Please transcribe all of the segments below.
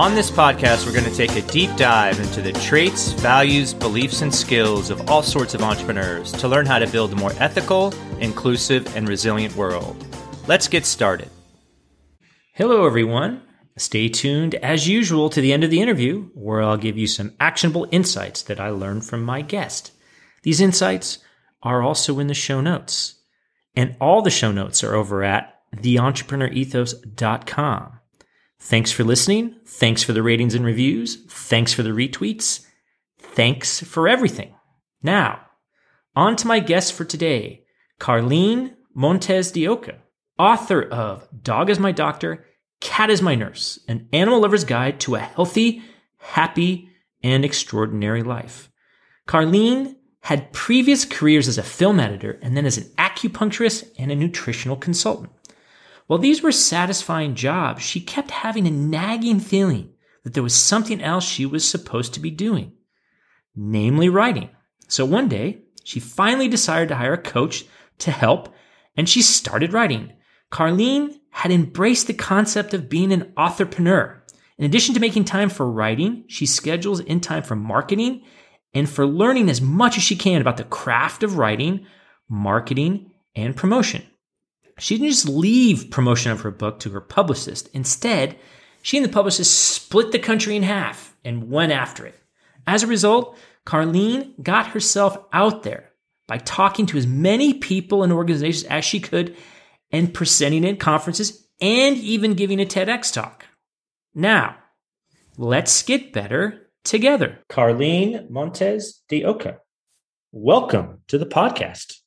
On this podcast, we're going to take a deep dive into the traits, values, beliefs, and skills of all sorts of entrepreneurs to learn how to build a more ethical, inclusive, and resilient world. Let's get started. Hello, everyone. Stay tuned, as usual, to the end of the interview, where I'll give you some actionable insights that I learned from my guest. These insights are also in the show notes. And all the show notes are over at theentrepreneurethos.com. Thanks for listening. Thanks for the ratings and reviews. Thanks for the retweets. Thanks for everything. Now, on to my guest for today, Carlyn Montes de Oca, author of Dog is My Doctor, Cat is My Nurse, an animal lover's guide to a healthy, happy, and extraordinary life. Carlyn had previous careers as a film editor and then as an acupuncturist and a nutritional consultant. While these were satisfying jobs, she kept having a nagging feeling that there was something else she was supposed to be doing, namely writing. So one day, she finally decided to hire a coach to help, and she started writing. Carlyn had embraced the concept of being an authorpreneur. In addition to making time for writing, she schedules in time for marketing and for learning as much as she can about the craft of writing, marketing, and promotion. She didn't just leave promotion of her book to her publicist. Instead, she and the publicist split the country in half and went after it. As a result, Carlyn got herself out there by talking to as many people and organizations as she could and presenting at conferences and even giving a TEDx talk. Now, let's get better together. Carlyn Montes de Oca, welcome to the podcast.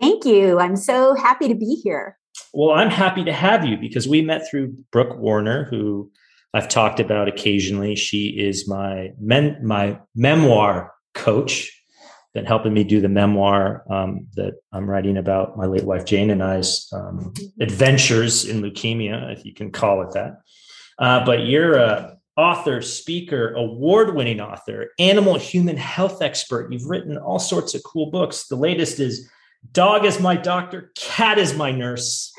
Thank you. I'm so happy to be here. Well, I'm happy to have you because we met through Brooke Warner, who I've talked about occasionally. She is my men, my memoir coach, been helping me do the memoir um, that I'm writing about my late wife Jane and I's um, adventures in leukemia, if you can call it that. Uh, but you're a author, speaker, award-winning author, animal human health expert. You've written all sorts of cool books. The latest is Dog is my doctor, cat is my nurse.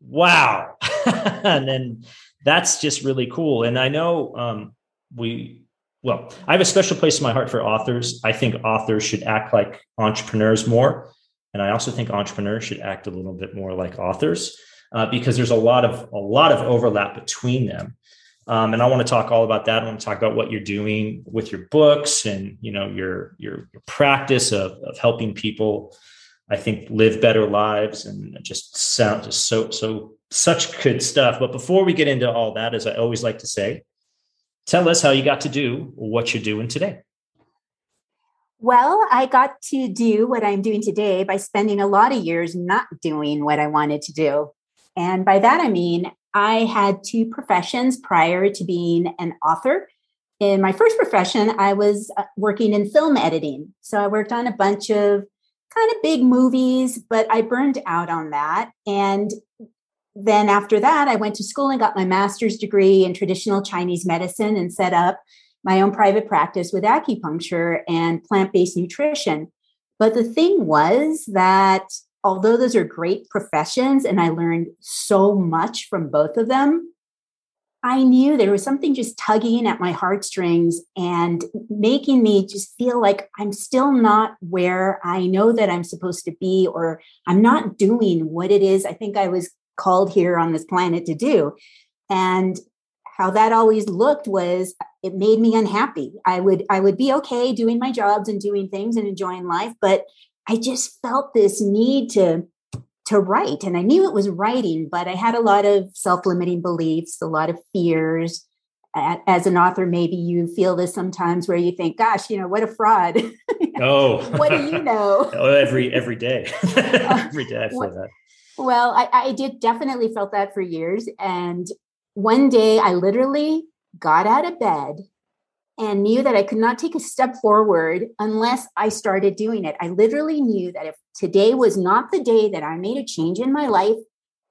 Wow. and then that's just really cool. And I know um, we, well, I have a special place in my heart for authors. I think authors should act like entrepreneurs more. And I also think entrepreneurs should act a little bit more like authors uh, because there's a lot of a lot of overlap between them. Um, and I want to talk all about that. I want to talk about what you're doing with your books and you know your your, your practice of, of helping people I think live better lives and just sound just so so such good stuff. But before we get into all that, as I always like to say, tell us how you got to do what you're doing today. Well, I got to do what I'm doing today by spending a lot of years not doing what I wanted to do. And by that I mean I had two professions prior to being an author. In my first profession, I was uh, working in film editing. So I worked on a bunch of kind of big movies, but I burned out on that. And then after that, I went to school and got my master's degree in traditional Chinese medicine and set up my own private practice with acupuncture and plant based nutrition. But the thing was that although those are great professions and I learned so much from both of them, I knew there was something just tugging at my heartstrings and making me just feel like I'm still not where I know that I'm supposed to be, or I'm not doing what it is I think I was called here on this planet to do. And how that always looked was it made me unhappy. I would I would be okay doing my jobs and doing things and enjoying life, but I just felt this need to to write and I knew it was writing, but I had a lot of self-limiting beliefs, a lot of fears. As an author, maybe you feel this sometimes where you think, gosh, you know, what a fraud. Oh, what do you know? oh, every every day. Uh, every day I feel that. Well, I, I did definitely felt that for years. And one day I literally got out of bed and knew that I could not take a step forward unless I started doing it. I literally knew that if today was not the day that I made a change in my life,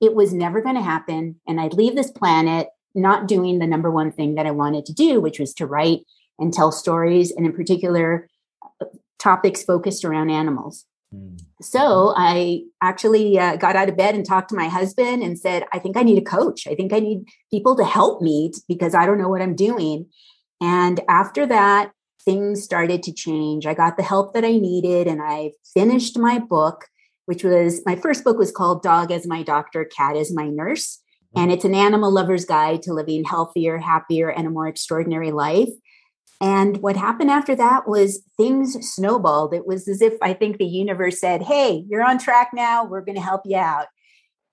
it was never going to happen. And I'd leave this planet not doing the number one thing that I wanted to do, which was to write and tell stories, and in particular, uh, topics focused around animals. Mm. So I actually uh, got out of bed and talked to my husband and said, I think I need a coach. I think I need people to help me because I don't know what I'm doing. And after that, things started to change. I got the help that I needed and I finished my book, which was my first book was called Dog as My Doctor, Cat as My Nurse. Mm. And it's an animal lover's guide to living healthier, happier, and a more extraordinary life. And what happened after that was things snowballed. It was as if I think the universe said, Hey, you're on track now. We're going to help you out.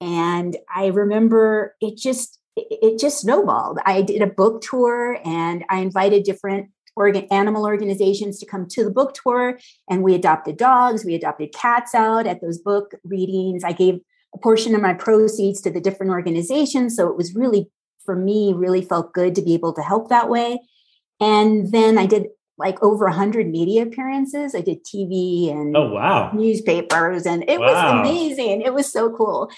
And I remember it just, it just snowballed. I did a book tour and I invited different organ animal organizations to come to the book tour and we adopted dogs we adopted cats out at those book readings i gave a portion of my proceeds to the different organizations so it was really for me really felt good to be able to help that way and then I did like over 100 media appearances. I did TV and oh wow newspapers and it wow. was amazing. It was so cool.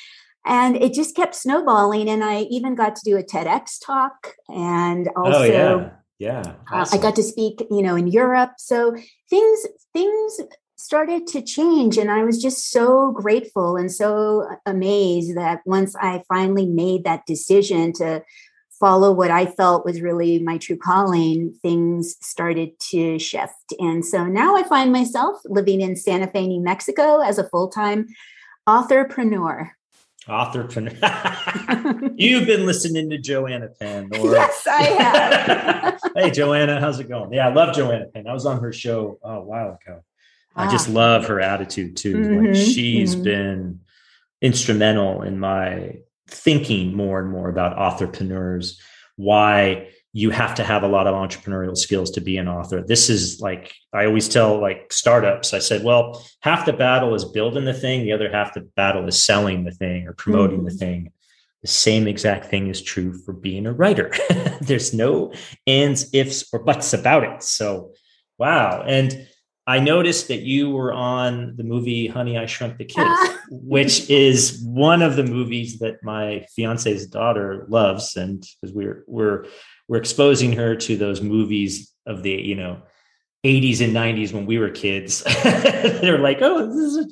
And it just kept snowballing and I even got to do a TEDx talk and oh, also oh, yeah. Yeah. Uh, awesome. I got to speak, you know, in Europe. So things things started to change and I was just so grateful and so amazed that once I finally made that decision to follow what I felt was really my true calling, things started to shift. And so now I find myself living in Santa Fe, New Mexico as a full time authorpreneur. Authorpreneur. You've been listening to Joanna Penn. Or... Yes, I have. hey, Joanna, how's it going? Yeah, I love Joanna Penn. I was on her show oh, a while ago. I just love her attitude too. Mm-hmm, like she's mm-hmm. been instrumental in my thinking more and more about authorpreneurs, why you have to have a lot of entrepreneurial skills to be an author. This is like I always tell like startups. I said, well, half the battle is building the thing, the other half the battle is selling the thing or promoting mm-hmm. the thing. The same exact thing is true for being a writer. There's no ands, ifs, or buts about it. So, wow. And I noticed that you were on the movie Honey, I Shrunk the Kids, which is one of the movies that my fiance's daughter loves. And because we're we're we're exposing her to those movies of the, you know, 80s and 90s when we were kids. They're like, oh, this is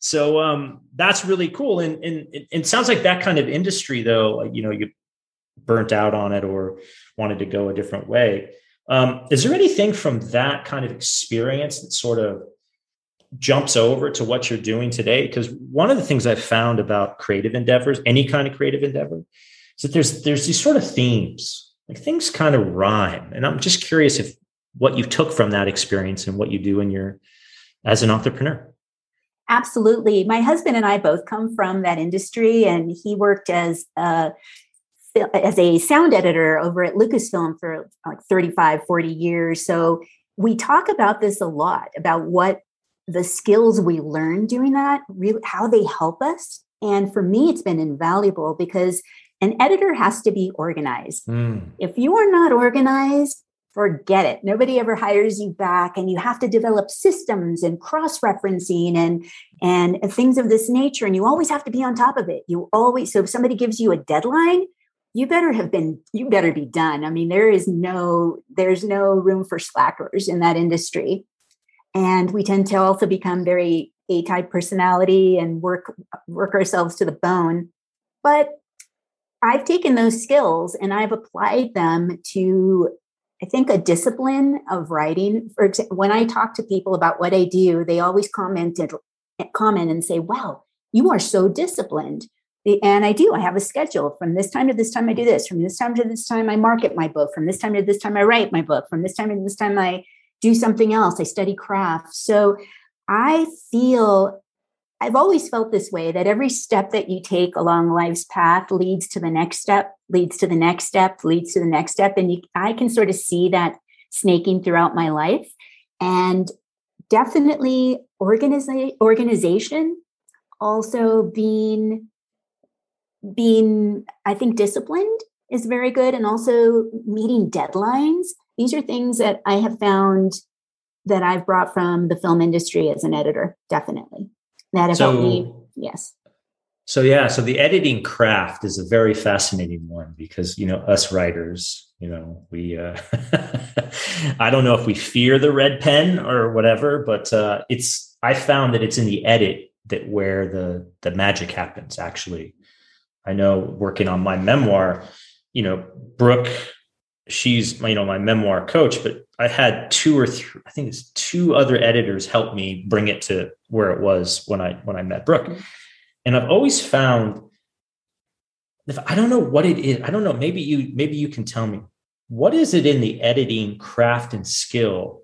so um that's really cool. And and it, it sounds like that kind of industry, though, like, you know, you burnt out on it or wanted to go a different way um, is there anything from that kind of experience that sort of jumps over to what you're doing today? Because one of the things I've found about creative endeavors, any kind of creative endeavor, is that there's there's these sort of themes, like things kind of rhyme. And I'm just curious if what you took from that experience and what you do in your as an entrepreneur. Absolutely. My husband and I both come from that industry, and he worked as a as a sound editor over at Lucasfilm for like 35, 40 years. So we talk about this a lot about what the skills we learn doing that, really how they help us. And for me, it's been invaluable because an editor has to be organized. Mm. If you are not organized, forget it. Nobody ever hires you back, and you have to develop systems and cross-referencing and and things of this nature. And you always have to be on top of it. You always so if somebody gives you a deadline, you better have been you better be done i mean there is no there's no room for slackers in that industry and we tend to also become very a type personality and work work ourselves to the bone but i've taken those skills and i've applied them to i think a discipline of writing for when i talk to people about what i do they always commented comment and say wow you are so disciplined and I do. I have a schedule. From this time to this time, I do this. From this time to this time, I market my book. From this time to this time, I write my book. From this time to this time, I do something else. I study craft. So I feel, I've always felt this way that every step that you take along life's path leads to the next step, leads to the next step, leads to the next step. And you, I can sort of see that snaking throughout my life. And definitely organiza- organization, also being being, I think, disciplined is very good, and also meeting deadlines. These are things that I have found that I've brought from the film industry as an editor, definitely. That so, helped me. Yes. So yeah, so the editing craft is a very fascinating one because you know us writers, you know, we uh, I don't know if we fear the red pen or whatever, but uh, it's I found that it's in the edit that where the the magic happens actually I know working on my memoir, you know, Brooke, she's you know my memoir coach, but I had two or three, I think it's two other editors help me bring it to where it was when I when I met Brooke. Mm-hmm. And I've always found if I don't know what it is, I don't know, maybe you maybe you can tell me what is it in the editing craft and skill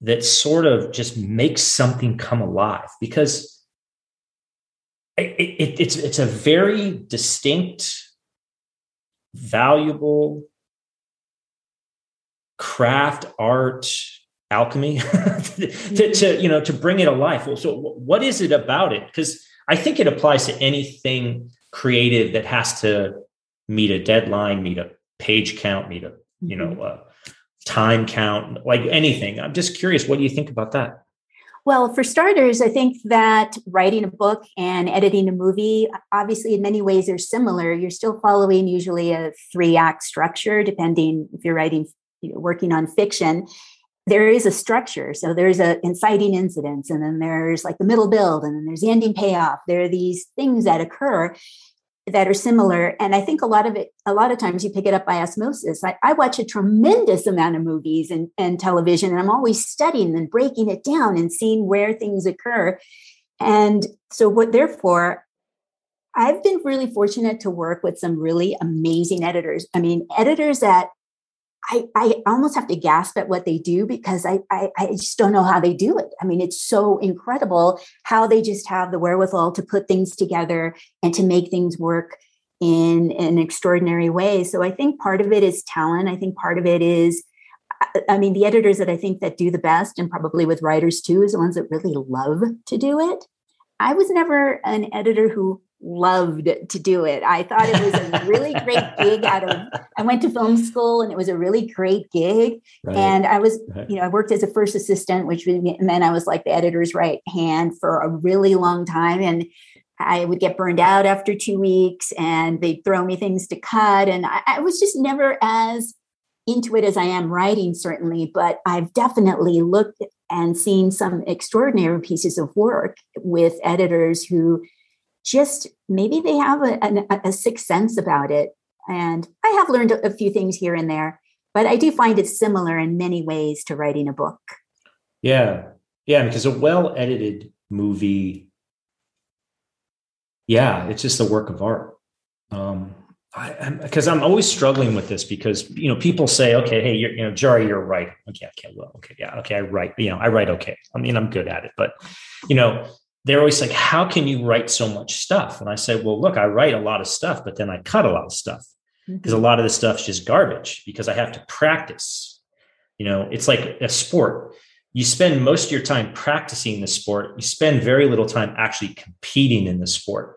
that sort of just makes something come alive because it, it, it's it's a very distinct, valuable craft, art, alchemy to, to, you know to bring it alive. well So what is it about it? Because I think it applies to anything creative that has to meet a deadline, meet a page count, meet a you know mm-hmm. a time count, like anything. I'm just curious. What do you think about that? Well, for starters, I think that writing a book and editing a movie, obviously, in many ways, are similar. You're still following usually a three act structure, depending if you're writing, you know, working on fiction. There is a structure. So there's a inciting incidents, and then there's like the middle build, and then there's the ending payoff. There are these things that occur that are similar. And I think a lot of it, a lot of times you pick it up by osmosis. I, I, watch a tremendous amount of movies and, and television, and I'm always studying and breaking it down and seeing where things occur. And so, what therefore, I've been really fortunate to work with some really amazing editors. I mean, editors that I, I almost have to gasp at what they do because I, I, I just don't know how they do it. I mean, it's so incredible how they just have the wherewithal to put things together and to make things work in, an extraordinary way. So I think part of it is talent. I think part of it is I mean, the editors that I think that do the best, and probably with writers too, is the ones that really love to do it. I was never an editor who loved to do it. I thought it was a really great gig out of I went to film school and it was a really great gig. Right. And I was, right. you know, I worked as a first assistant, which meant I was like the editor's right hand for a really long time. And I would get burned out after two weeks and they'd throw me things to cut. And I, I was just never as into it as I am writing, certainly, but I've definitely looked and seen some extraordinary pieces of work with editors who just maybe they have a, a, a sixth sense about it. And I have learned a, few things here and there, but I do find it similar in many ways to writing a book. Yeah. Yeah. Because a well edited movie, yeah, it's just a work of art. Um, because I'm, always struggling with this because you know people say okay hey you know Jari you're right okay okay well okay yeah okay I write you know I write okay I mean I'm good at it but you know they're always like, how can you write so much stuff? And I say, well, look, I write a lot of stuff, but then I cut a lot of stuff because mm-hmm. a lot of the stuff's just garbage because I have to practice. You know, it's like a sport. You spend most of your time practicing the sport. You spend very little time actually competing in the sport.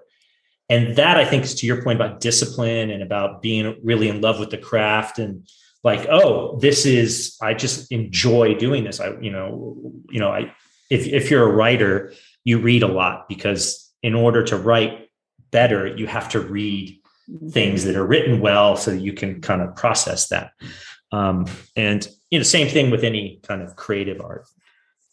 And that I think is to your point about discipline and about being really in love with the craft and like, oh, this is I just enjoy doing this. I, you know, you know, I if if you're a writer, you read a lot because in order to write better, you have to read mm-hmm. things that are written well so that you can kind of process that. Um, and you know, same thing with any kind of creative art.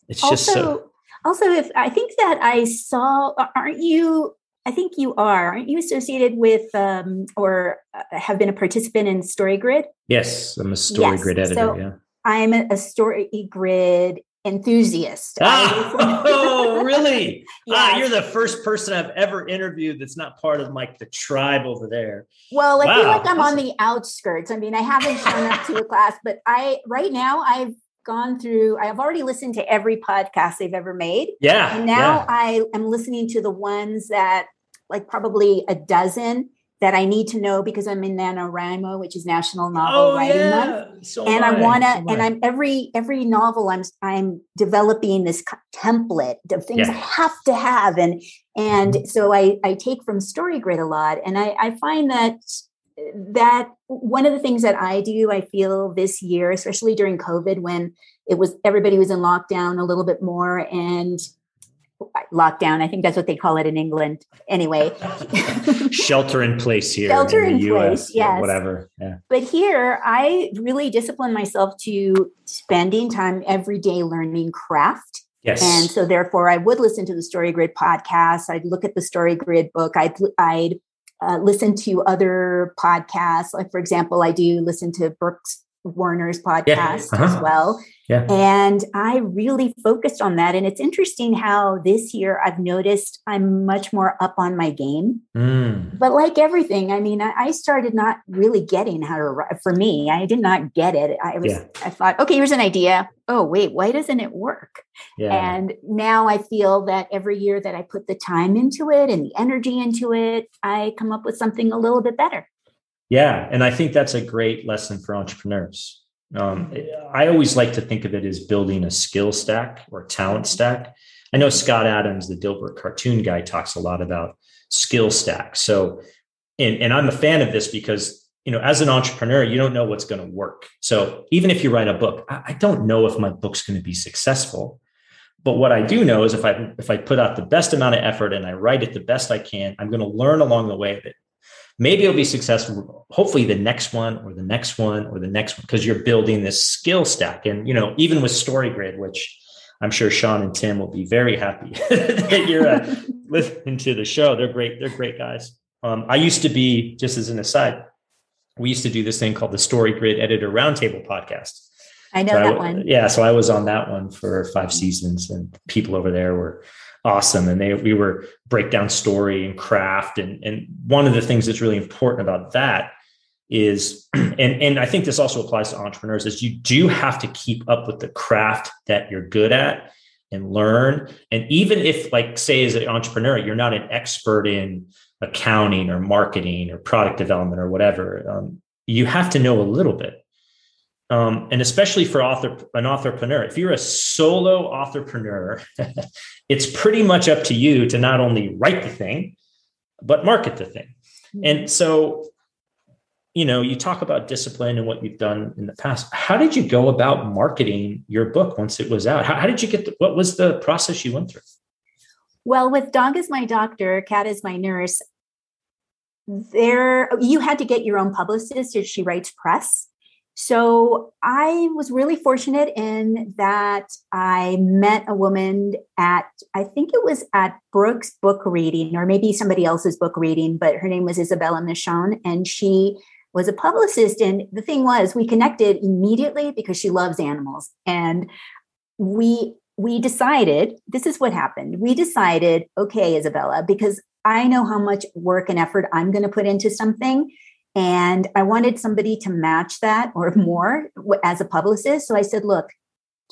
It's also, just so. Also, if I think that I saw, aren't you? I think you are. Aren't you associated with um, or uh, have been a participant in StoryGrid? Yes, I'm a StoryGrid yes. editor. So yeah. I'm a, a StoryGrid enthusiast. Ah, oh, really? yes. Ah, you're the first person I've ever interviewed that's not part of like the tribe over there. Well, I wow. feel like I'm on the outskirts. I mean, I haven't shown up to a class, but I right now I've gone through i've already listened to every podcast they've ever made yeah and now yeah. i am listening to the ones that like probably a dozen that I need to know because I'm in NaNoWriMo, which is National Novel oh, Writing yeah. Month. So and I, want to, so and I'm every, every novel I'm, I'm developing this template of things yeah. I have to have. And, and mm-hmm. so I, I take from StoryGrid a lot. And I, I find that, that one of the things that I do, I feel this year, especially during COVID, when it was, everybody was in lockdown a little bit more and lockdown. I think that's what they call it in England. Anyway, shelter in place here. Shelter in, in place, yes. Whatever. Yeah. But here, I really discipline myself to spending time every day learning craft. Yes. And so, therefore, I would listen to the StoryGrid podcast. I'd look at the StoryGrid book. I'd I'd uh, listen to other podcasts. Like, for example, I do listen to Brooks Warner's podcast yeah. uh-huh. as well. Yeah. And I really focused on that. And it's interesting how this year I've noticed I'm much more up on my game. Mm. But like everything, I mean, I started not really getting how to write. For me, I did not get it. I was, yeah. I thought, okay, here's an idea. Oh, wait, why doesn't it work? Yeah. And now I feel that every year that I put the time into it and the energy into it, I come up with something a little bit better. Yeah. And I think that's a great lesson for entrepreneurs. Um, I always like to think of it as building a skill stack or talent stack. I know Scott Adams, the Dilbert cartoon guy, talks a lot about skill stack. So, and, and I'm a fan of this because you know, as an entrepreneur, you don't know what's going to work. So even if you write a book, I, I don't know if my book's going to be successful. But what I do know is if I if I put out the best amount of effort and I write it the best I can, I'm going to learn along the way that maybe it'll be successful hopefully the next one or the next one or the next one because you're building this skill stack. And you know even with storygrid which i'm sure shawn and tim will be very happy that you're uh, listening to the show. They're great they're great guys. Um, i used to be just as an aside we used to do this thing called the storygrid editor roundtable podcast. I know so that I, one. Yeah, so I was on that one for five seasons, and people over there were awesome. And they we were break down story and craft. And and one of the things that's really important about that is and and I think this also applies to entrepreneurs is you do have to keep up with the craft that you're good at and learn. And even if like say as an entrepreneur you're not an expert in accounting or marketing or product development or whatever um, you have to know a little bit um, and especially for author an entrepreneur if you're a solo entrepreneur it's pretty much up to you to not only write the thing but market the thing. Mm-hmm. and so you know you talk about discipline and what you've done in the past. How did you go about marketing your book once it was out? How, how did you get the, what was the process you went through? Well with dog is my doctor cat is my nurse there you had to get your own publicist if she writes press so I was really fortunate in that I met a woman at, I think it was at Brooke's book reading, or maybe somebody else's book reading, but her name was Isabella Michon, and she was a publicist. And the thing was, we connected immediately because she loves animals. And we we decided this is what happened. We decided, okay, Isabella, because I know how much work and effort I'm going to put into something and I wanted somebody to match that or more as a publicist. So I said, look,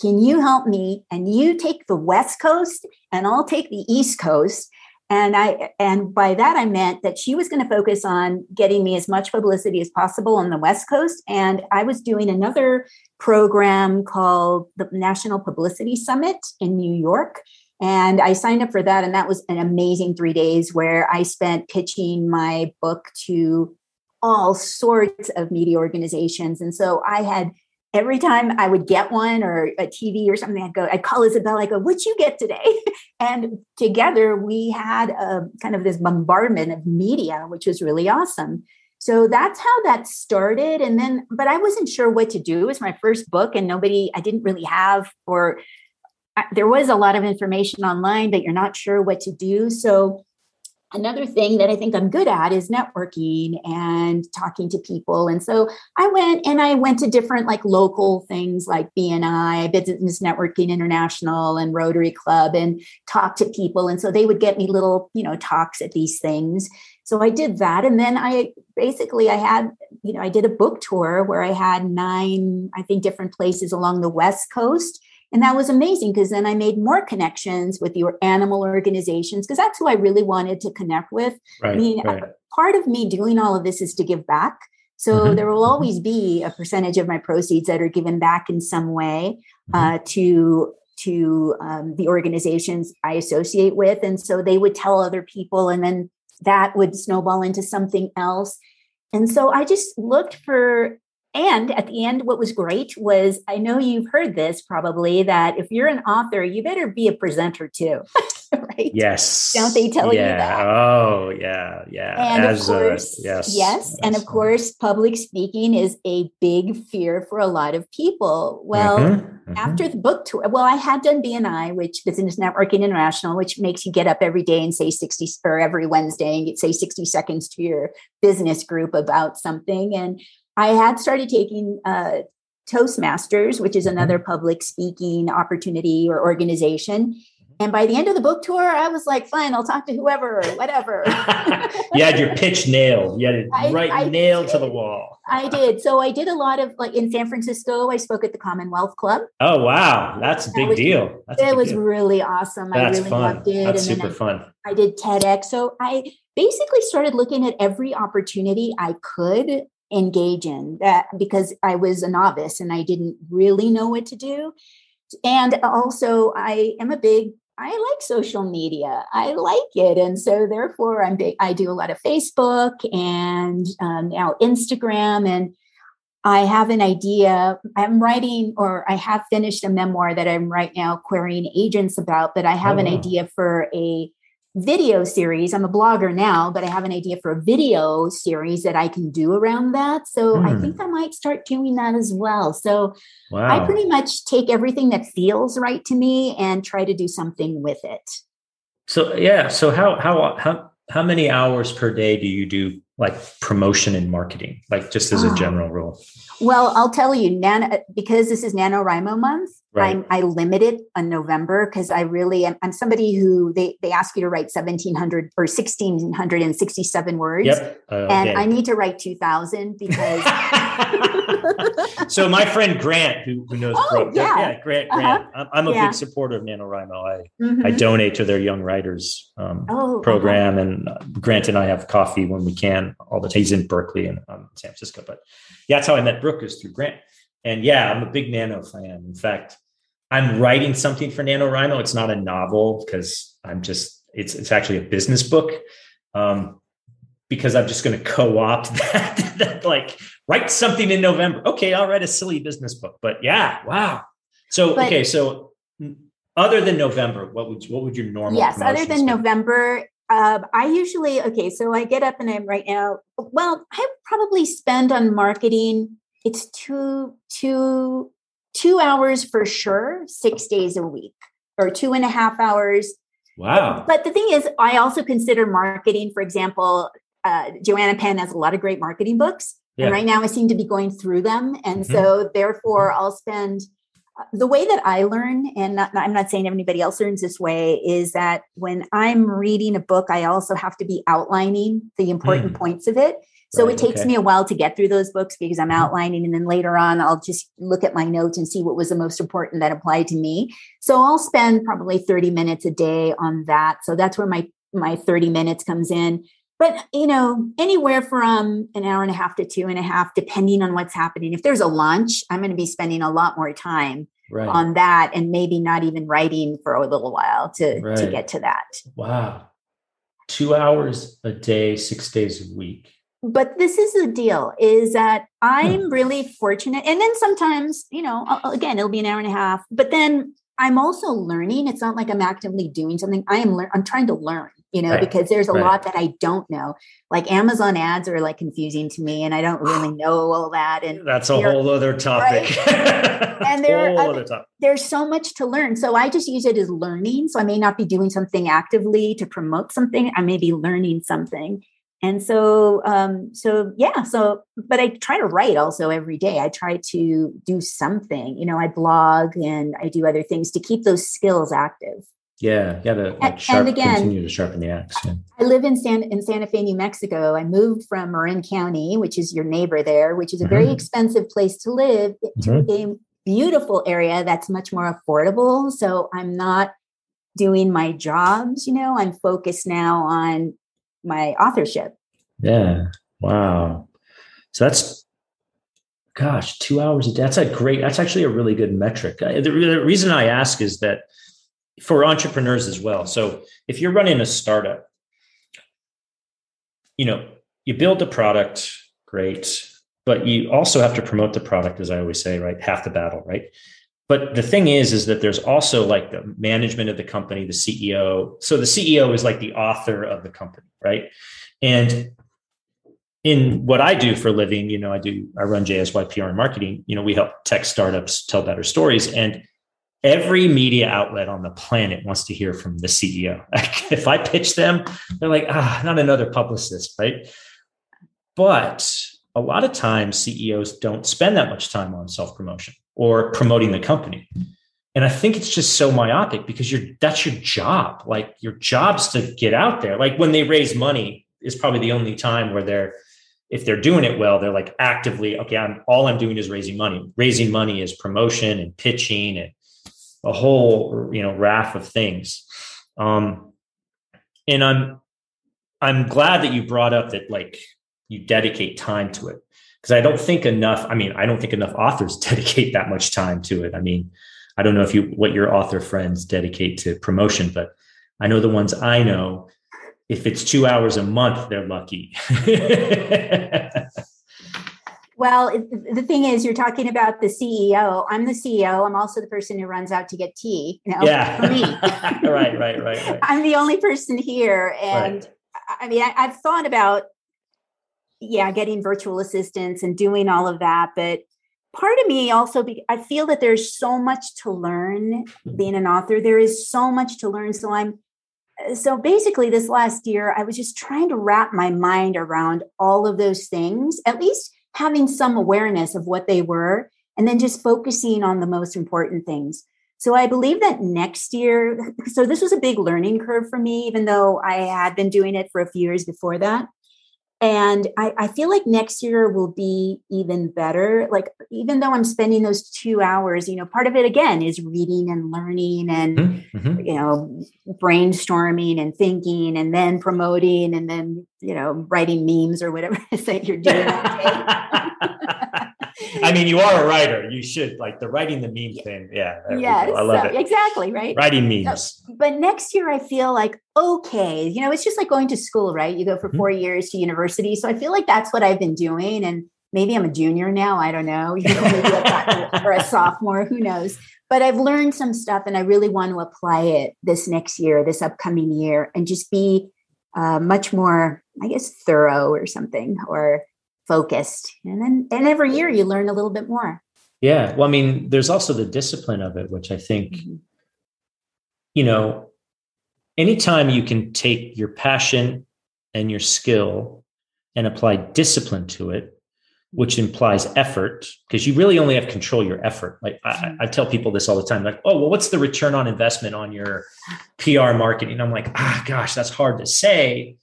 can you help me? And you take the West Coast and I'll take the East Coast. And I and by that I meant that she was going to focus on getting me as much publicity as possible on the West Coast. And I was doing another program called the National Publicity Summit in New York. And I signed up for that. And that was an amazing three days where I spent pitching my book to all sorts of media organizations. And so I had every time I would get one or a TV or something, I'd go, I'd call Isabel, I go, what'd you get today? and together we had a kind of this bombardment of media, which was really awesome. So that's how that started. And then, but I wasn't sure what to do. It was my first book, and nobody, I didn't really have, or I, there was a lot of information online, but you're not sure what to do. So another thing that I think I'm good at is networking and talking to people. And so I went and I went to different like local things like BNI, Business Networking International and Rotary Club and talked to people. And so they would get me little, you know, talks at these things. So I did that. And then I basically I had, you know, I did a book tour where I had nine, I think, different places along the West Coast and that was amazing because then I made more connections with your animal organizations because that's who I really wanted to connect with. Right, I mean, right. part of me doing all of this is to give back. So mm-hmm. there will mm-hmm. always be a percentage of my proceeds that are given back in some way mm-hmm. uh, to to um, the organizations I associate with, and so they would tell other people, and then that would snowball into something else. And so I just looked for and at the end, what was great was I know you've heard this probably that if you're an author, you better be a presenter too. right? Yes. Don't they tell yeah. you that? Oh, yeah, yeah. And As, of course, yes, yes, and of course, public speaking is a big fear for a lot of people. Well, mm-hmm. Mm-hmm. after the book tour, well, I had done BNI, which Business Networking International, which makes you get up every day and say 60 or every Wednesday and get say 60 seconds to your business group about something. And I had started taking uh, Toastmasters, which is mm-hmm. another public speaking opportunity or organization. Mm-hmm. And by the end of the book tour, I was like, fine, I'll talk to whoever, whatever. you had your pitch nailed. You had it I, right I nailed did. to the wall. I did. So I did a lot of like in San Francisco, I spoke at the Commonwealth Club. Oh, wow. That's a big was, deal. That's it big was deal. really awesome. That's I really fun. loved it. That's and super I, fun. I did TEDx. So I basically started looking at every opportunity I could engage in that because I was a novice and I didn't really know what to do. And also, I am a big I like social media. I like it, and so therefore, I'm big. I do a lot of Facebook and um, now Instagram, and I have an idea. I'm writing, or I have finished a memoir that I'm right now querying agents about. But I have oh, an idea for a video series. I'm a blogger now, but I have an idea for a video series that I can do around that. So mm. I hmm. think I might start doing that as well. So wow. I pretty much take everything that feels right to me and try to do something with it. So yeah, so how how how how many hours per day do you do like promotion and marketing, like just as a ah. general rule? Well, I'll tell you, Nana, because this is NaNoWriMo month, right. I'm, I limit it on November because I really am, I'm somebody who they, they ask you to write 1700 or 1667 words. Yep. Uh, and I need to write 2000 because. so my friend Grant, who, who knows oh, Brooke, yeah. yeah, Grant, Grant, uh-huh. I'm, I'm, a yeah. big supporter of NaNoWriMo. I, mm-hmm. I donate to their young writers um, oh, program uh-huh. and uh, Grant and I have coffee when we can all the time. He's in Berkeley and um, San Francisco, but yeah, that's how I met Brooke is through Grant. And yeah, I'm a big Nano fan. In fact, I'm writing something for NaNoWriMo. It's not a novel because I'm just, it's, it's actually a business book. Um, because I'm just going to co-opt that, that, like write something in November. Okay, I'll write a silly business book. But yeah, wow. So but, okay, so other than November, what would what would your normal? Yes, other than be? November, uh, I usually okay. So I get up and I'm right now. Well, I probably spend on marketing. It's two two two hours for sure, six days a week, or two and a half hours. Wow. But, but the thing is, I also consider marketing. For example, uh, Joanna Penn has a lot of great marketing books, yeah. and right now I seem to be going through them, and mm-hmm. so therefore I'll spend the way that I learn, and not, I'm not saying everybody else learns this way, is that when I'm reading a book, I also have to be outlining the important mm. points of it. So right, it takes okay. me a while to get through those books because I'm mm-hmm. outlining, and then later on, I'll just look at my notes and see what was the most important that applied to me. So I'll spend probably 30 minutes a day on that. So that's where my my 30 minutes comes in but you know anywhere from an hour and a half to two and a half depending on what's happening if there's a lunch i'm going to be spending a lot more time right. on that and maybe not even writing for a little while to right. to get to that wow two hours a day six days a week but this is the deal is that i'm hmm. really fortunate and then sometimes you know again it'll be an hour and a half but then i'm also learning it's not like i'm actively doing something i am le- i'm trying to learn you know right. because there's a right. lot that i don't know like amazon ads are like confusing to me and i don't really know all that and that's a whole other topic right? and there are other, there's so much to learn so i just use it as learning so i may not be doing something actively to promote something i may be learning something and so um so yeah so but i try to write also every day i try to do something you know i blog and i do other things to keep those skills active yeah yeah to like, sharp, and again, continue to sharpen the axe yeah. i live in san in santa fe new mexico i moved from marin county which is your neighbor there which is a very mm-hmm. expensive place to live to mm-hmm. a beautiful area that's much more affordable so i'm not doing my jobs you know i'm focused now on my authorship. Yeah. Wow. So that's gosh, two hours a day. That's a great, that's actually a really good metric. Uh, the, the, reason I ask is that for entrepreneurs as well. So if you're running a startup, you know, you build a product, great, but you also have to promote the product, as I always say, right? Half the battle, right? But the thing is is that there's also like the management of the company the ceo so the ceo is like the author of the company right? And in what i do for a living you know i do i run jsy pr and marketing. You know we help tech startups tell better stories. And every media outlet on the planet wants to hear from the ceo if i pitch them they're like ah not another publicist right? But a lot of times ceos don't spend that much time on self promotion or promoting the company. And I think it's just so myopic because you're that's your job. Like your job's to get out there. Like when they raise money is probably the only time where they're if they're doing it well, they're like actively, okay, I'm all I'm doing is raising money. Raising money is promotion and pitching and a whole, you know, raft of things. Um, and I'm I'm glad that you brought up that like you dedicate time to it because I don't think enough. I mean, I don't think enough authors dedicate that much time to it. I mean, I don't know if you what your author friends dedicate to promotion, but I know the ones I know. If it's two hours a month, they're lucky. well, the thing is, you're talking about the CEO. I'm the CEO. I'm also the person who runs out to get tea. You know, yeah. For me, right, right, right, right. I'm the only person here, and right. I mean, I, I've thought about yeah, getting virtual assistants and doing all of that. But part of me also, be, I feel that there's so much to learn being an author. There is so much to learn. So I'm, uh, so basically this last year, I was just trying to wrap my mind around all of those things, at least having some awareness of what they were, and then just focusing on the most important things. So I believe that next year, so this was a big learning curve for me, even though I had been doing it for a few years before that and I, I, feel like next year will be even better like even though i'm spending those two hours you know part of it again is reading and learning and mm-hmm. mm-hmm. you know brainstorming and thinking and then promoting and then you know writing memes or whatever it is that you're doing I mean, you are a writer. You should like the writing the meme thing. Yeah. Yes. I love so, it. Exactly. Right. Writing memes. So, but next year, I feel like, okay, you know, it's just like going to school, right? You go for mm-hmm. four years to university. So I feel like that's what I've been doing. And maybe I'm a junior now. I don't know. You know or a sophomore. Who knows? But I've learned some stuff and I really want to apply it this next year, this upcoming year, and just be uh, much more, I guess, thorough or something, or focused. And then and every year you learn a little bit more. Yeah. Well i mean there's also the discipline of it which i think mm-hmm. you know anytime you can take your passion and your skill and apply discipline to it which implies effort because you really only have control your effort. Like I. I, tell people this all the time like oh well what's the return on investment on your pr marketing? I'm like ah gosh that's hard to say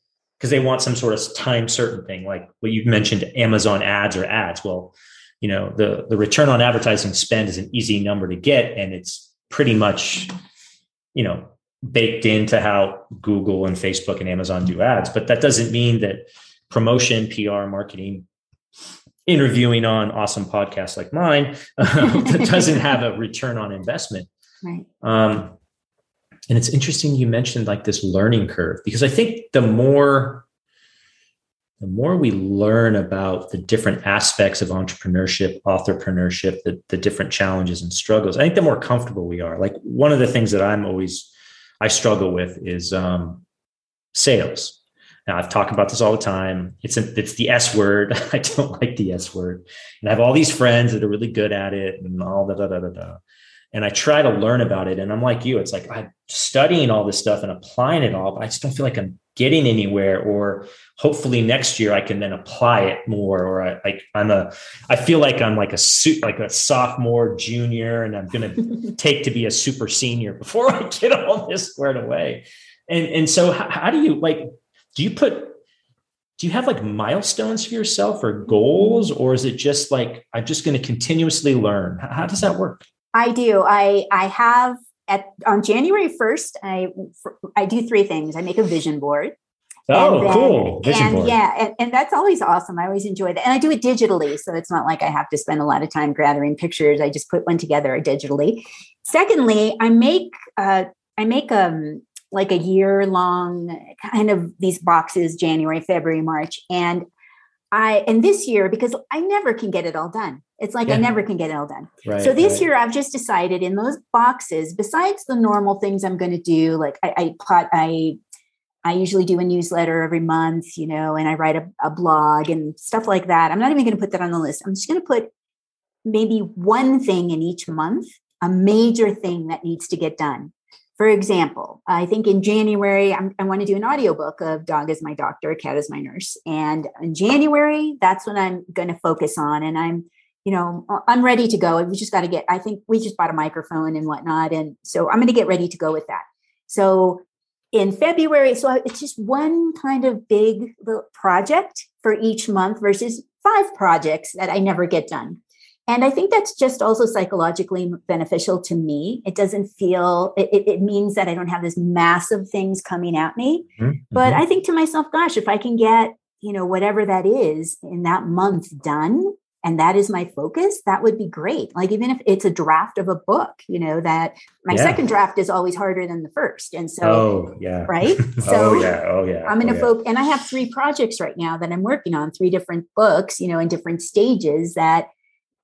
because they want some sort of time certain thing, like what you mentioned, Amazon ads or ads. Well, you know, the the return on advertising spend is an easy number to get, and it's pretty much, you know, baked into how Google and Facebook and Amazon do ads. But that doesn't mean that promotion, PR, marketing, interviewing on awesome podcasts like mine that doesn't have a return on investment. Right. Um, and it's interesting you mentioned like this learning curve because I think the more the more we learn about the different aspects of entrepreneurship, authorpreneurship, the, the different challenges and struggles, I think the more comfortable we are. Like one of the things that I'm always I struggle with is um, sales. Now I've talked about this all the time. It's a, it's the S word. I don't like the S word, and I have all these friends that are really good at it, and all da da da da da and I try to learn about it. And I'm like you, it's like I'm studying all this stuff and applying it all, but I just don't feel like I'm getting anywhere. Or hopefully next year I can then apply it more. Or I, like I'm a, I feel like I'm like a suit, like a sophomore, junior, and I'm going to take to be a super senior before I get all this squared away. And and so how, how do you like? Do you put do you have like milestones for yourself or goals or is it just like i'm just going to continuously learn how, does that work I do. I I have at on January first. I I do three things. I make a vision board. Oh, then, cool! Vision and board. yeah, and, and that's always awesome. I always enjoy that, and I do it digitally, so it's not like I have to spend a lot of time gathering pictures. I just put one together digitally. Secondly, I make uh, I make um like a year long kind of these boxes January, February, March, and I and this year because I never can get it all done. It's like yeah. I never can get it all done. Right, so this right. year I've just decided in those boxes, besides the normal things I'm going to do, like I, I plot, I I usually do a newsletter every month, you know, and I write a, a blog and stuff like that. I'm not even going to put that on the list. I'm just going to put maybe one thing in each month, a major thing that needs to get done. For example, I think in January, I'm, i want to do an audiobook of Dog is My Doctor, Cat is My Nurse. And in January, that's what I'm going to focus on. And I'm, you know, I'm ready to go. We just got to get, I think we just bought a microphone and whatnot. And so I'm going to get ready to go with that. So in February, so it's just one kind of big project for each month versus five projects that I never get done. And I think that's just also psychologically beneficial to me. It doesn't feel, it, it means that I don't have this massive things coming at me. Mm-hmm. But I think to myself, gosh, if I can get, you know, whatever that is in that month done, and that is my focus, that would be great. Like even if it's a draft of a book, you know, that my yeah. second draft is always harder than the first. And so, oh, yeah. Right. So, oh, yeah. Oh, yeah. I'm going to oh, focus, and I have three projects right now that I'm working on, three different books, you know, in different stages that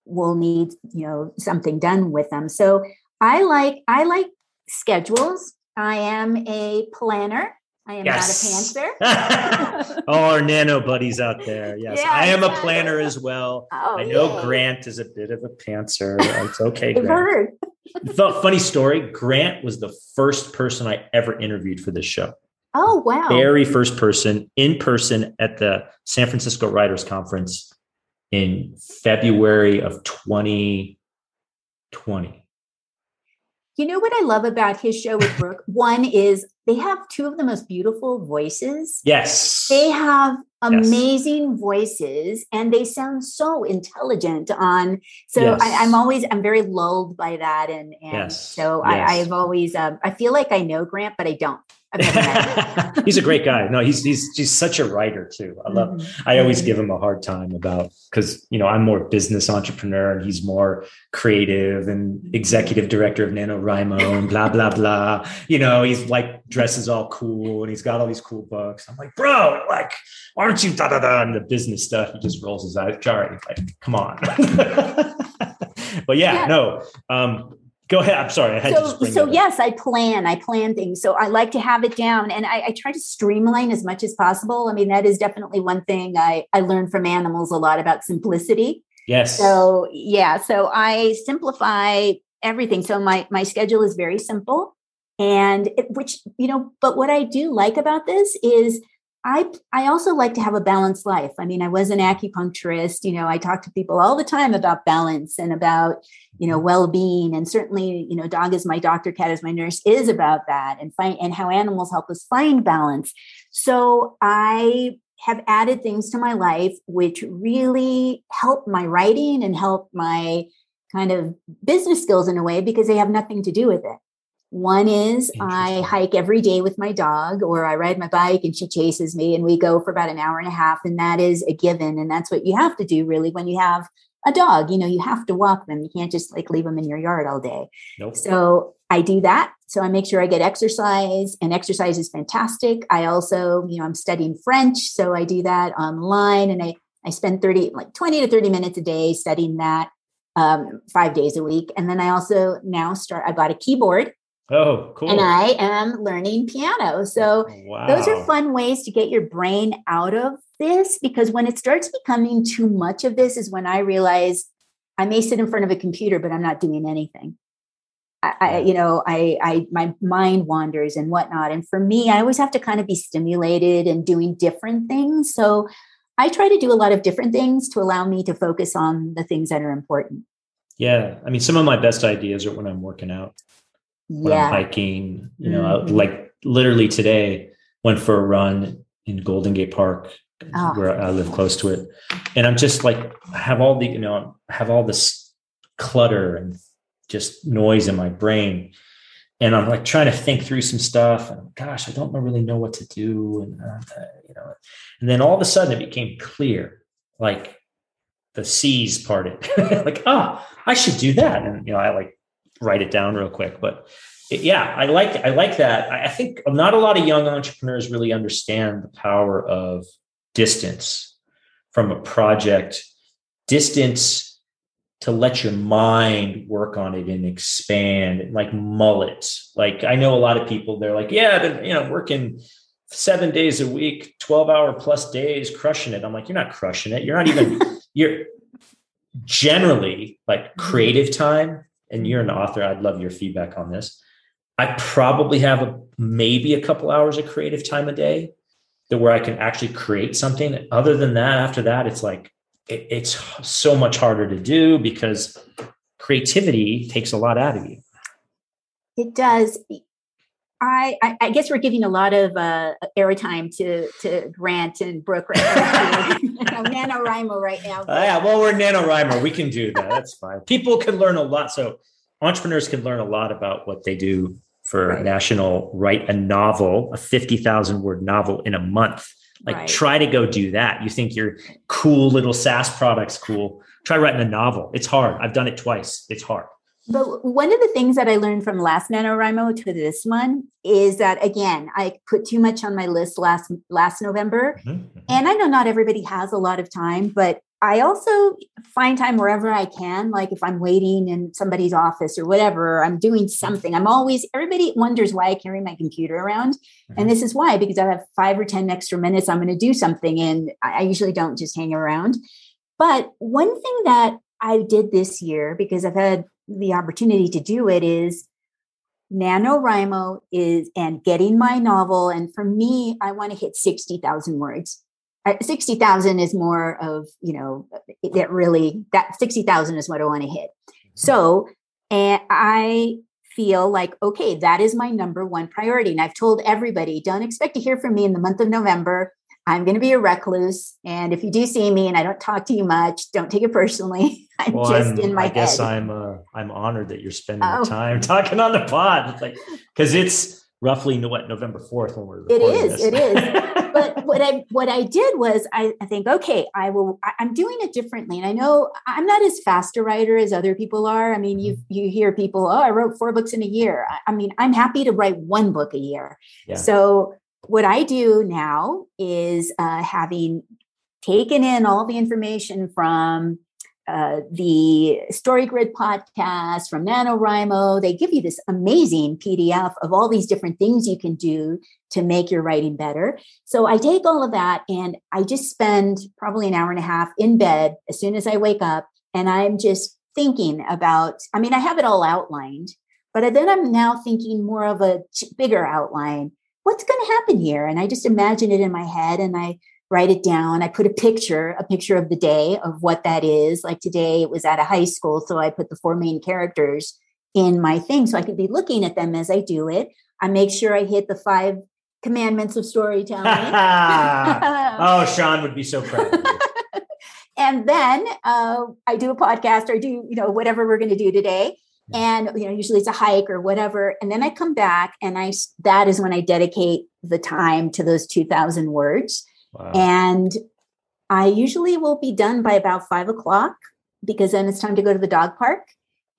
will need you know something done with them so i like i like schedules i am a planner I am yes. not a pantser. oh, our nano buddies out there. Yes, yeah, I am a planner as well. Oh, I know. Grant is a bit of a pantser. It's okay. I've heard. Funny story. Grant was the first person I ever interviewed for this show. Oh wow! Very first person in person at the San Francisco Writers Conference in February of 2020. You know what I love about his show with Brooke? One is they have two of the most beautiful voices. Yes. They have amazing yes. voices and they sound so intelligent on so yes. I, am always i'm very lulled by that and and yes. so I, i've always um, i feel like i know grant but i don't he's a great guy. No, he's he's he's such a writer too. I love. Mm-hmm. I always give him a hard time about because you know I'm more business entrepreneur and he's more creative and executive director of NaNoWriMo and blah blah blah. You know, he's like dresses all cool and he's got all these cool books. I'm like, bro, like, aren't you da da da and the business stuff? He just rolls his eyes. Sorry, like, come on. but yeah, yeah. no. Um, go ahead. I'm sorry. I so, so yes i plan. I plan things. So i like to have it down and I, I, try to streamline as much as possible. I mean that is definitely one thing i i learned from animals a lot about simplicity. Yes. So yeah so i simplify everything. So my my schedule is very simple and it, which you know but what i do like about this is I I also like to have a balanced life. I mean, I was an acupuncturist, you know, I talk to people all the time about balance and about, you know, well-being and certainly, you know, dog is my doctor, cat is my nurse is about that and find and how animals help us find balance. So, I have added things to my life which really help my writing and help my kind of business skills in a way because they have nothing to do with it. One is I hike every day with my dog, or I ride my bike and she chases me, and we go for about an hour and a half. And that is a given. And that's what you have to do really when you have a dog, you know, you have to walk them. You can't just like leave them in your yard all day. Nope. So I do that. So I make sure I get exercise, and exercise is fantastic. I also, you know, I'm studying French, so I do that online, and I I spend 30, like 20 to 30 minutes a day studying that um, five days a week. And then I also now start, I bought a keyboard. Oh, cool. And I am learning piano. So wow. those are fun ways to get your brain out of this because when it starts becoming too much of this is when I realize I may sit in front of a computer, but I'm not doing anything. I, I, you know, I, I, my mind wanders and whatnot. And for me, I always have to kind of be stimulated and doing different things. So I try to do a lot of different things to allow me to focus on the things that are important. Yeah. I mean, some of my best ideas are when I'm working out, when yeah. I'm hiking, you know, mm-hmm. like literally today went for a run in Golden Gate Park oh. where I live close to it. And I'm just like, have all the, you know, have all this clutter and just noise in my brain and I'm like trying to think through some stuff. And gosh, I don't really know what to do. And uh, you know, and then all of a sudden it became clear, like the seas parted. like, ah, oh, I should do that. And you know, I like write it down real quick. But yeah, I like I like that. I think not a lot of young entrepreneurs really understand the power of distance from a project. Distance to let your mind work on it and expand like mullets. Like i know a lot of people they're like yeah I've been, you know working seven days a week 12 hour plus days crushing it. I'm like you're not crushing it. You're not even you're generally like mm-hmm. creative time and you're an author. I'd love your feedback on this. I probably have a maybe a couple hours of creative time a day that where i can actually create something other than that after that it's like it, it's so much harder to do because creativity takes a lot out of you. It does. I, I, I guess we're giving a lot of uh, airtime to to Grant and Brooke right now. NaNoWriMo right now. Uh, yeah, well, we're NaNoWriMo. We can do that. That's fine. People can learn a lot. So entrepreneurs can learn a lot about what they do for right. national write a novel, a 50,000 word novel in a month. Like right. try to go do that. You think your cool little SaaS product's cool. Try writing a novel. It's hard. I've done it twice. It's hard. But one of the things that I learned from last NaNoWriMo to this one is that again, I put too much on my list last last November. Mm-hmm. And I know not everybody has a lot of time, but I also find time wherever I can. Like if I'm waiting in somebody's office or whatever, I'm doing something. I'm always, everybody wonders why I carry my computer around. Mm-hmm. And this is why, because I have five or 10 extra minutes, I'm going to do something. And I usually don't just hang around. But one thing that I did this year, because I've had the opportunity to do it, is NaNoWriMo is and getting my novel. And for me, I want to hit 60,000 words. 60,000 is more of, you know, that really, that 60,000 is what I want to hit. Mm-hmm. So, and I feel like, okay, that is my number one priority. And I've told everybody, don't expect to hear from me in the month of November. I'm going to be a recluse. And if you do see me and I don't talk to you much, don't take it personally. I'm well, just I'm, in my I guess head. I'm, uh, I'm honored that you're spending oh. time talking on the pod. It's like, cause it's roughly what, November 4th when we're It is, this. it is. but what I what I did was I, I think, okay, I will. I, am doing it differently, and I know I'm not as fast a writer as other people are. I mean, you mm-hmm. you hear people, oh, I wrote four books in a year. I, I mean, I'm happy to write one book a year. Yeah. So what I do now is uh, having taken in all the information from uh, the StoryGrid podcast from NaNoWriMo. They give you this amazing PDF of all these different things you can do to make your writing better. So I take all of that and I just spend probably an hour and a half in bed as soon as I wake up. And I'm just thinking about, I mean, I have it all outlined, but then I'm now thinking more of a bigger outline. What's going to happen here? And I just imagine it in my head and I write it down. I put a picture, a picture of the day of what that is. Like today it was at a high school. So I put the four main characters in my thing so I could be looking at them as I do it. I make sure I hit the five commandments of storytelling. oh, Shawn would be so proud. and then uh, I do a podcast or I do, you know, whatever we're going to do today. And, you know, usually it's a hike or whatever. And then I come back and I, that is when I dedicate the time to those 2000 words. Wow. And I usually will be done by about five o'clock because then it's time to go to the dog park.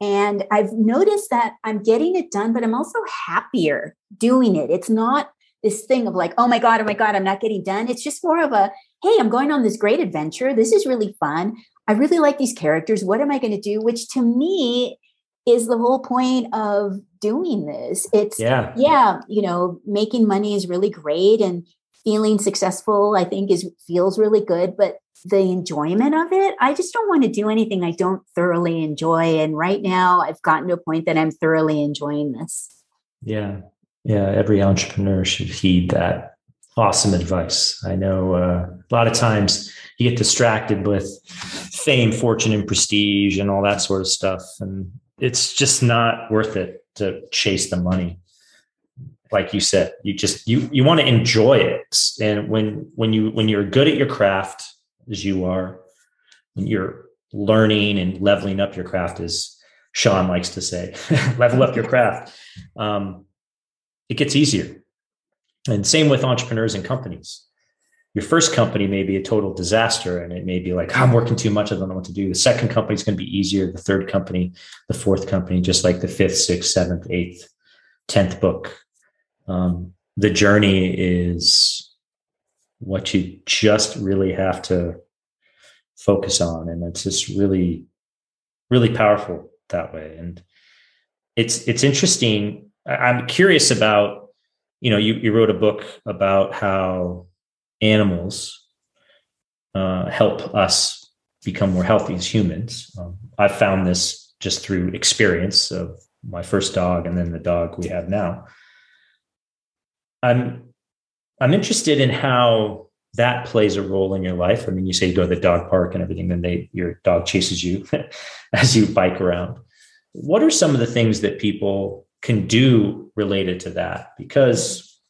And I've noticed that I'm getting it done, but I'm also happier doing it. It's not this thing of like, oh my God, oh my God, I'm not getting done. It's just more of a, hey, I'm going on this great adventure. This is really fun. I really like these characters. What am I going to do? Which to me is the whole point of doing this. It's, yeah, yeah, you know, making money is really great and feeling successful, I think, is feels really good. But the enjoyment of it, I just don't want to do anything I don't thoroughly enjoy. And right now, I've gotten to a point that I'm thoroughly enjoying this. Yeah. Yeah. Every entrepreneur should heed that awesome advice. I know uh, a lot of times you get distracted with fame, fortune, and prestige and all that sort of stuff. And it's just not worth it to chase the money like you said you just you you want to enjoy it. And when when you when you're good at your craft as you are when you're learning and leveling up your craft as Shawn likes to say level up your craft um, it gets easier. And same with entrepreneurs and companies. Your first company may be a total disaster and it may be like i'm working too much i don't know what to do. The second company is going to be easier the third company the fourth company just like the fifth sixth seventh eighth tenth book um, the journey is what you just really have to focus on and it's just really really powerful that way. And it's it's interesting. I'm curious about you know you, you wrote a book about how animals uh, help us become more healthy as humans. Um, i've found this just through experience of my first dog and then the dog we have now I'm I'm interested in how that plays a role in your life. I mean, you say you go to the dog park and everything, then they your dog chases you as you bike around. What are some of the things that people can do related to that? Because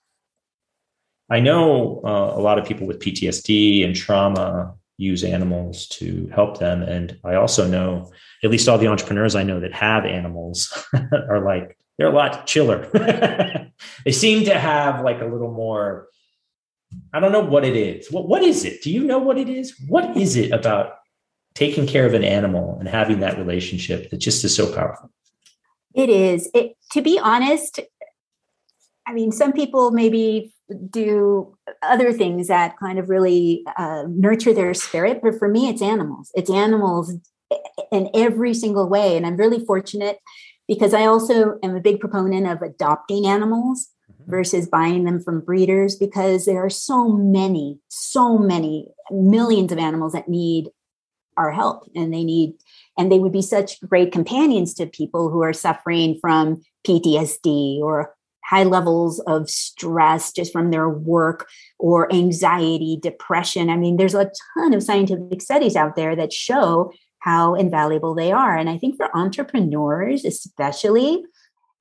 I know uh, a lot of people with PTSD and trauma use animals to help them, and I also know at least all the entrepreneurs I know that have animals are like they're a lot chiller. they seem to have like a little more. I don't know what it is. What what is it? Do you know what it is? What is it about taking care of an animal and having that relationship that just is so powerful? It is. It to be honest, I mean, some people maybe do other things that kind of really uh, nurture their spirit, but for me, it's animals. It's animals in every single way, and I'm really fortunate because I also am a big proponent of adopting animals mm-hmm. versus buying them from breeders because there are so many, so many millions of animals that need our help and they need and they would be such great companions to people who are suffering from PTSD or high levels of stress just from their work or anxiety, depression. I mean, there's a ton of scientific studies out there that show how invaluable they are. And I think for entrepreneurs, especially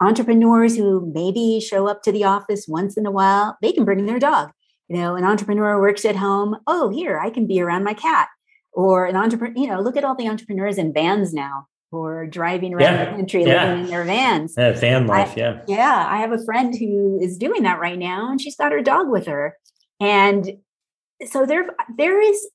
entrepreneurs who maybe show up to the office once in a while, they can bring their dog. You know, an entrepreneur works at home. Oh, here, I can be around my cat. Or an entrepreneur, you know, look at all the entrepreneurs in vans now who are driving around yeah. the country yeah. living in their vans. Yeah, van life, I, yeah. Yeah. I have a friend who is doing that right now and she's got her dog with her. And so there there is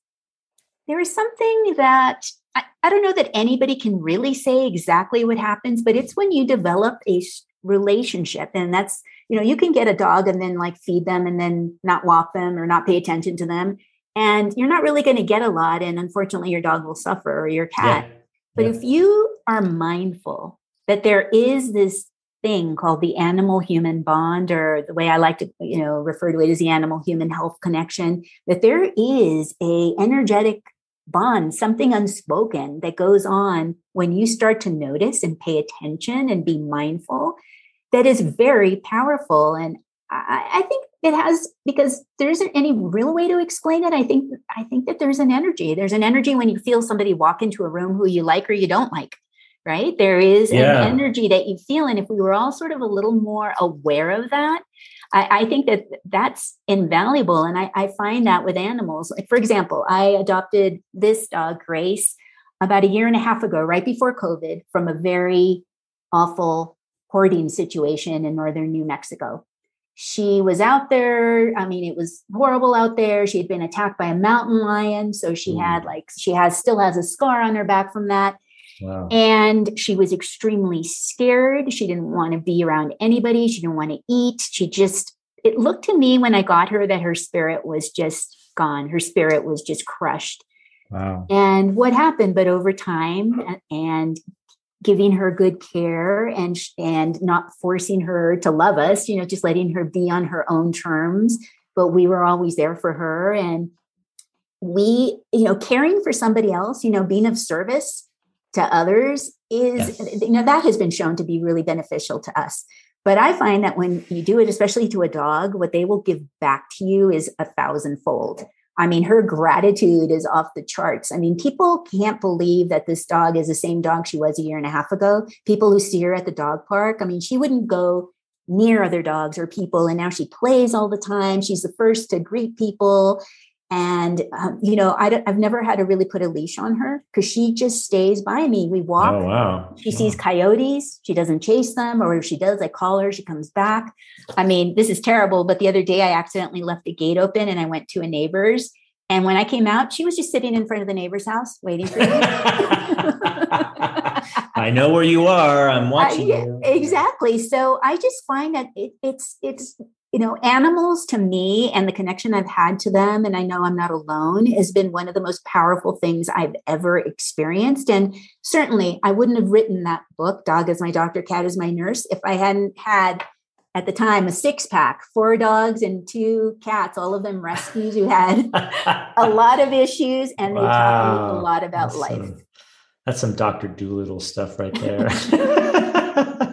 there is something that I, I don't know that anybody can really say exactly what happens, but it's when you develop a relationship. And that's, you know, you can get a dog and then like feed them and then not walk them or not pay attention to them. And you're not really going to get a lot. And unfortunately, your dog will suffer or your cat. Yeah. But yeah. if you are mindful that there is this thing called the animal human bond or the way i like to you know refer to it as the animal human health connection that there is a energetic bond, something unspoken that goes on when you start to notice and pay attention and be mindful that is very powerful. And I, I think it has because there isn't any real way to explain it. I think I think that there's an energy. There's an energy when you feel somebody walk into a room who you like or you don't like. Right. There is yeah. an energy that you feel. And if we were all sort of a little more aware of that, I, I think that that's invaluable. And I, I find that with animals. Like, for example, I adopted this dog, Grace, about a year and a half ago, right before COVID, from a very awful hoarding situation in northern New Mexico. she was out there. I mean, it was horrible out there. She had been attacked by a mountain lion. So she mm. had like, she has still has a scar on her back from that. Wow. And she was extremely scared. She didn't want to be around anybody. She didn't want to eat. She just, it looked to me when I got her that her spirit was just gone. Her spirit was just crushed. Wow. And what happened? But over time and giving her good care and and not forcing her to love us you know just letting her be on her own terms but we were always there for her and we you know caring for somebody else you know being of service to others is yes. you know that has been shown to be really beneficial to us but i find that when you do it especially to a dog what they will give back to you is a thousandfold I mean, her gratitude is off the charts. I mean, people can't believe that this dog is the same dog she was a year and a half ago. People who see her at the dog park, I mean, she wouldn't go near other dogs or people. And now she plays all the time. She's the first to greet people. And, um, you know, I have never had to really put a leash on her because she just stays by me. We walk. Oh, wow. She wow. sees coyotes. She doesn't chase them. Or if she does, I call her. She comes back. I mean, this is terrible. But the other day, I accidentally left the gate open and I went to a neighbor's. And when I came out, she was just sitting in front of the neighbor's house waiting for me. I know where you are. I'm watching you. Exactly. So I just find that it, it's it's you know, animals to me and the connection I've had to them, and I know I'm not alone, has been one of the most powerful things I've ever experienced. And certainly, I wouldn't have written that book, Dog is My Doctor, Cat is My Nurse, if I hadn't had at the time a six pack, four dogs and two cats, all of them rescues who had a lot of issues and they wow. taught me a lot about that's life. Some, that's some Dr. Dolittle stuff right there.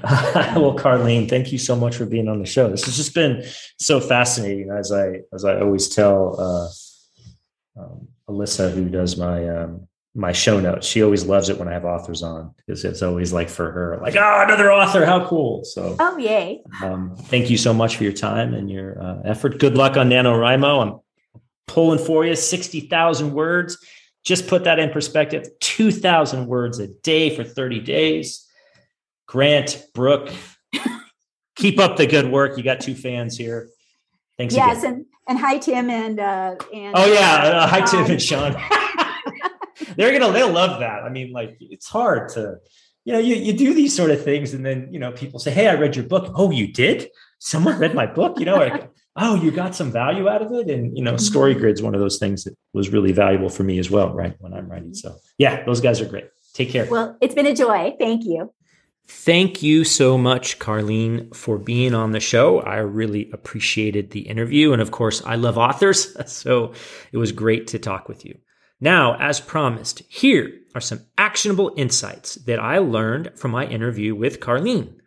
well, Carlyn, thank you so much for being on the show. This has just been so fascinating. As I as I always tell uh, um, Alyssa, who does my um, my show notes, she always loves it when I have authors on because it's always like for her, like oh, another author, how cool! So, oh yay! Um, thank you so much for your time and your uh, effort. Good luck on NaNoWriMo. I'm pulling for you sixty thousand words. Just put that in perspective: two thousand words a day for thirty days Grant, Brooke, keep up the good work. You got two fans here. Thanks. Yes, again. and and hi Tim and uh, and oh yeah, uh, hi Tim and Shawn. They're gonna they'll love that. I mean, like it's hard to you know you you do these sort of things and then you know people say, hey, I read your book. Oh, you did? Someone read my book. You know, like oh, you got some value out of it. And you know, Story mm-hmm. Grid's one of those things that was really valuable for me as well, right? When I'm writing. So yeah, those guys are great. Take care. Well, it's been a joy. Thank you. Thank you so much, Carlyn, for being on the show. I really appreciated the interview. And of course, I love authors, so it was great to talk with you. Now, as promised, here are some actionable insights that I learned from my interview with Carlyn.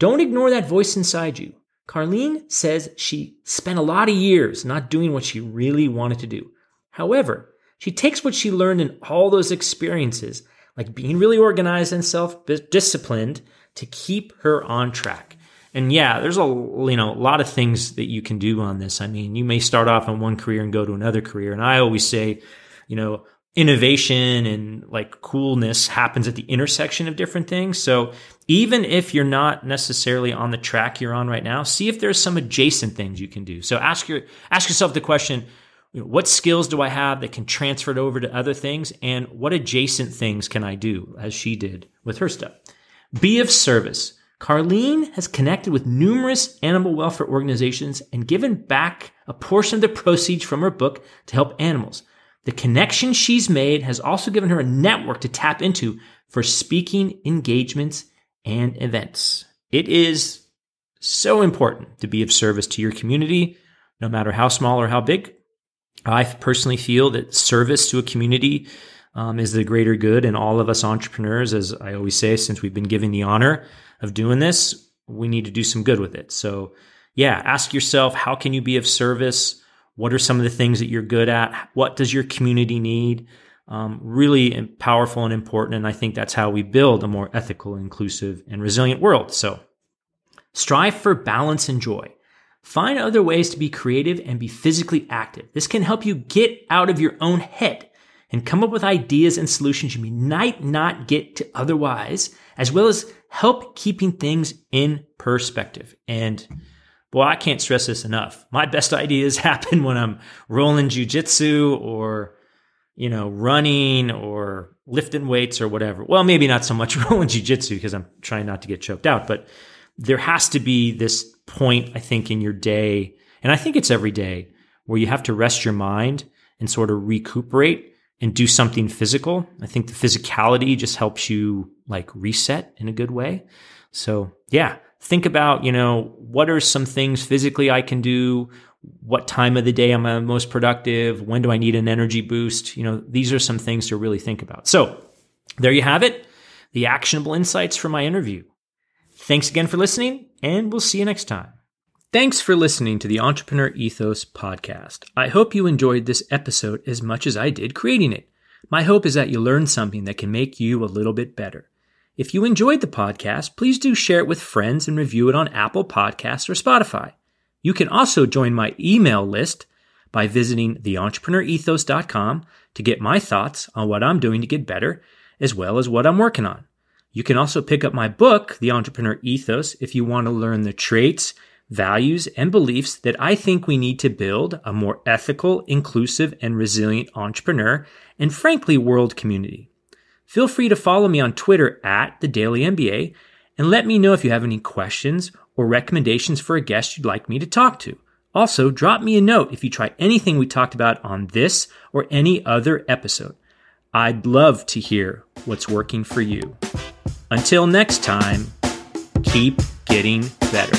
Don't ignore that voice inside you. Carlyn says she spent a lot of years not doing what she really wanted to do. However, she takes what she learned in all those experiences like being really organized and self disciplined to keep her on track. And yeah, there's a you know a lot of things that you can do on this. I mean, you may start off in one career and go to another career. And I always say, you know, innovation and like coolness happens at the intersection of different things. So even if you're not necessarily on the track you're on right now, see if there's some adjacent things you can do. So ask your ask yourself the question, you know, what skills do I have that can transfer it over to other things? And what adjacent things can I do as she did with her stuff? Be of service. Carlyn has connected with numerous animal welfare organizations and given back a portion of the proceeds from her book to help animals. The connection she's made has also given her a network to tap into for speaking engagements and events. It is so important to be of service to your community, no matter how small or how big. I personally feel that service to a community um, is the greater good. And all of us entrepreneurs, as I always say, since we've been given the honor of doing this, we need to do some good with it. So, yeah, ask yourself how can you be of service? What are some of the things that you're good at? What does your community need? Um, really powerful and important. And I think that's how we build a more ethical, inclusive, and resilient world. So, strive for balance and joy. Find other ways to be creative and be physically active. This can help you get out of your own head and come up with ideas and solutions you might not get to otherwise, as well as help keeping things in perspective. And boy, I can't stress this enough. My best ideas happen when I'm rolling jujitsu or, you know, running or lifting weights or whatever. Well, maybe not so much rolling jujitsu because I'm trying not to get choked out, but there has to be this point, I think, in your day, and I think it's every day, where you have to rest your mind and sort of recuperate and do something physical. I think the physicality just helps you like reset in a good way. So, yeah, think about, you know, what are some things physically I can do? What time of the day am I most productive? When do I need an energy boost? You know, these are some things to really think about. So, there you have it. The actionable insights from my interview. Thanks again for listening, and we'll see you next time. Thanks for listening to the Entrepreneur Ethos podcast. I hope you enjoyed this episode as much as I did creating it. My hope is that you learned something that can make you a little bit better. If you enjoyed the podcast, please do share it with friends and review it on Apple Podcasts or Spotify. You can also join my email list by visiting theentrepreneurethos.com to get my thoughts on what I'm doing to get better, as well as what I'm working on. You can also pick up my book, The Entrepreneur Ethos, if you want to learn the traits values, and beliefs that I think we need to build a more ethical, inclusive, and resilient entrepreneur and frankly, world community. Feel free to follow me on Twitter at the Daily MBA and let me know if you have any questions or recommendations for a guest you'd like me to talk to. Also, drop me a note if you try anything we talked about on this or any other episode. I'd love to hear what's working for you. Until next time, keep getting better.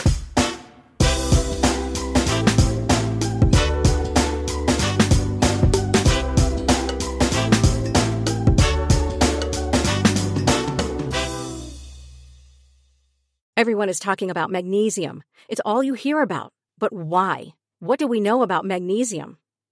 Everyone is talking about magnesium. It's all you hear about. But why? What do we know about magnesium?